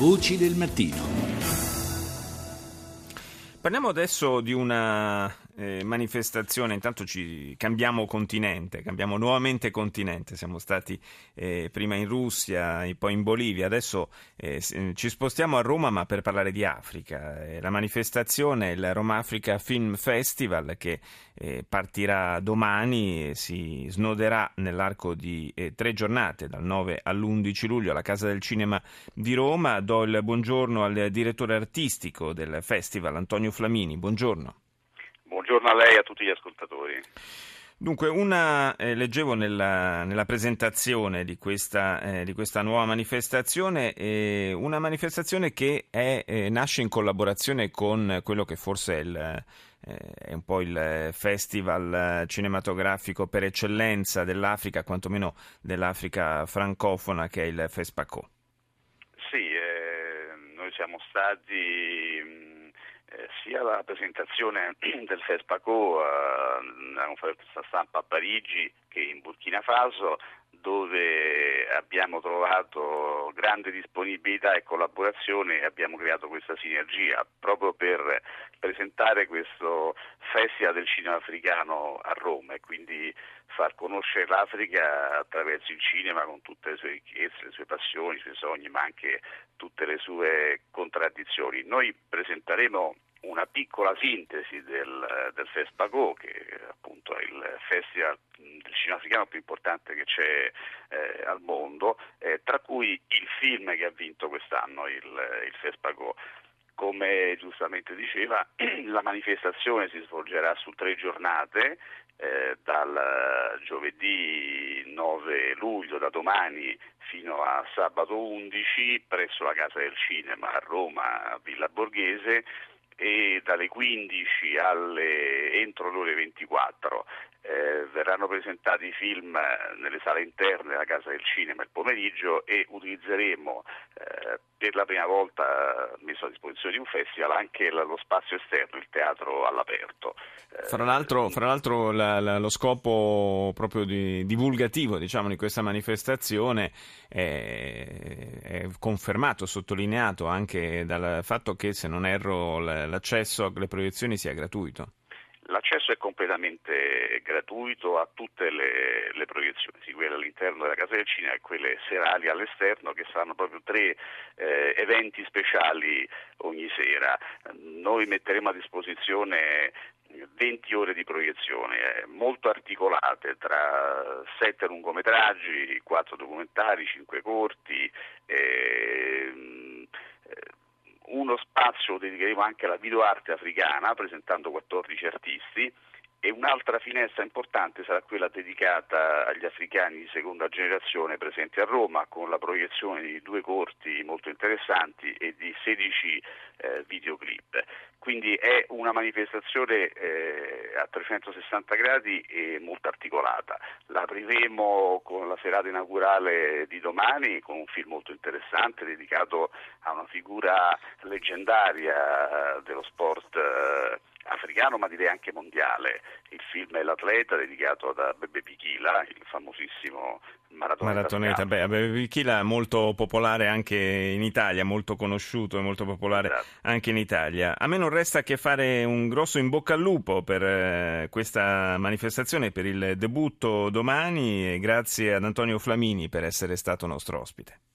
Voci del mattino. Parliamo adesso di una eh, manifestazione, intanto ci cambiamo continente, cambiamo nuovamente continente, siamo stati eh, prima in Russia e poi in Bolivia, adesso eh, ci spostiamo a Roma ma per parlare di Africa. Eh, la manifestazione è il Roma Africa Film Festival che eh, partirà domani e si snoderà nell'arco di tre giornate, dal 9 all'11 luglio alla Casa del Cinema di Roma. Do il buongiorno al direttore artistico del festival, Antonio Flamini. Buongiorno. Buongiorno a lei e a tutti gli ascoltatori. Dunque, una, eh, leggevo nella, nella, presentazione di questa, eh, di questa nuova manifestazione, eh, una manifestazione che è, eh, nasce in collaborazione con quello che forse è, il, eh, è, un po' il festival cinematografico per eccellenza dell'Africa, quantomeno dell'Africa francofona, che è il FESPACO. Sì, eh, noi siamo stati eh, sia la presentazione del FESPACO alla conferenza stampa a Parigi che in Burkina Faso dove abbiamo trovato grande disponibilità e collaborazione e abbiamo creato questa sinergia proprio per presentare questo Festival del cinema africano a Roma e quindi far conoscere l'Africa attraverso il cinema con tutte le sue ricchezze, le sue passioni, i suoi sogni, ma anche tutte le sue contraddizioni. Noi presenteremo una piccola sintesi del, del FESPAGO, che appunto è il festival del cinema africano più importante che c'è eh, al mondo, eh, tra cui il film che ha vinto quest'anno il, il FESPAGO. Come giustamente diceva, la manifestazione si svolgerà su tre giornate, eh, dal giovedì 9 luglio, da domani fino a sabato 11, presso la Casa del Cinema a Roma, a Villa Borghese, e dalle 15 alle, entro le ore 24 eh, verranno presentati i film nelle sale interne della Casa del Cinema il pomeriggio e utilizzeremo eh, per la prima volta messo a disposizione di un festival anche lo spazio esterno, il teatro all'aperto. Eh, fra l'altro, fra l'altro la, la, lo scopo proprio di, divulgativo diciamo, di questa manifestazione è, è, confermato, sottolineato anche dal fatto che se non erro l'accesso alle proiezioni sia gratuito. L'accesso è completamente gratuito a tutte le, le proiezioni, sia quelle all'interno della Casa del Cinema e quelle serali all'esterno, che saranno proprio tre eh, eventi speciali ogni sera. Noi metteremo a disposizione 20 ore di proiezione, eh, molto articolate tra 7 lungometraggi, 4 documentari, 5 corti. Eh, uno spazio dedicheremo anche alla videoarte africana, presentando 14 artisti, e un'altra finestra importante sarà quella dedicata agli africani di seconda generazione presenti a Roma con la proiezione di due corti molto interessanti e di 16 eh, videoclip. Quindi è una manifestazione eh, a 360 gradi e molto articolata. La apriremo con la serata inaugurale di domani con un film molto interessante dedicato a una figura leggendaria dello sport eh, africano ma direi anche mondiale. Il film è L'atleta dedicato da Bebe Pichila, il famosissimo maratoneta. Maratoneta, beh, Bebe Pichila molto popolare anche in Italia, molto conosciuto e molto popolare esatto. anche in Italia. A me non resta che fare un grosso in bocca al lupo per eh, questa manifestazione, per il debutto domani e grazie ad Antonio Flamini per essere stato nostro ospite.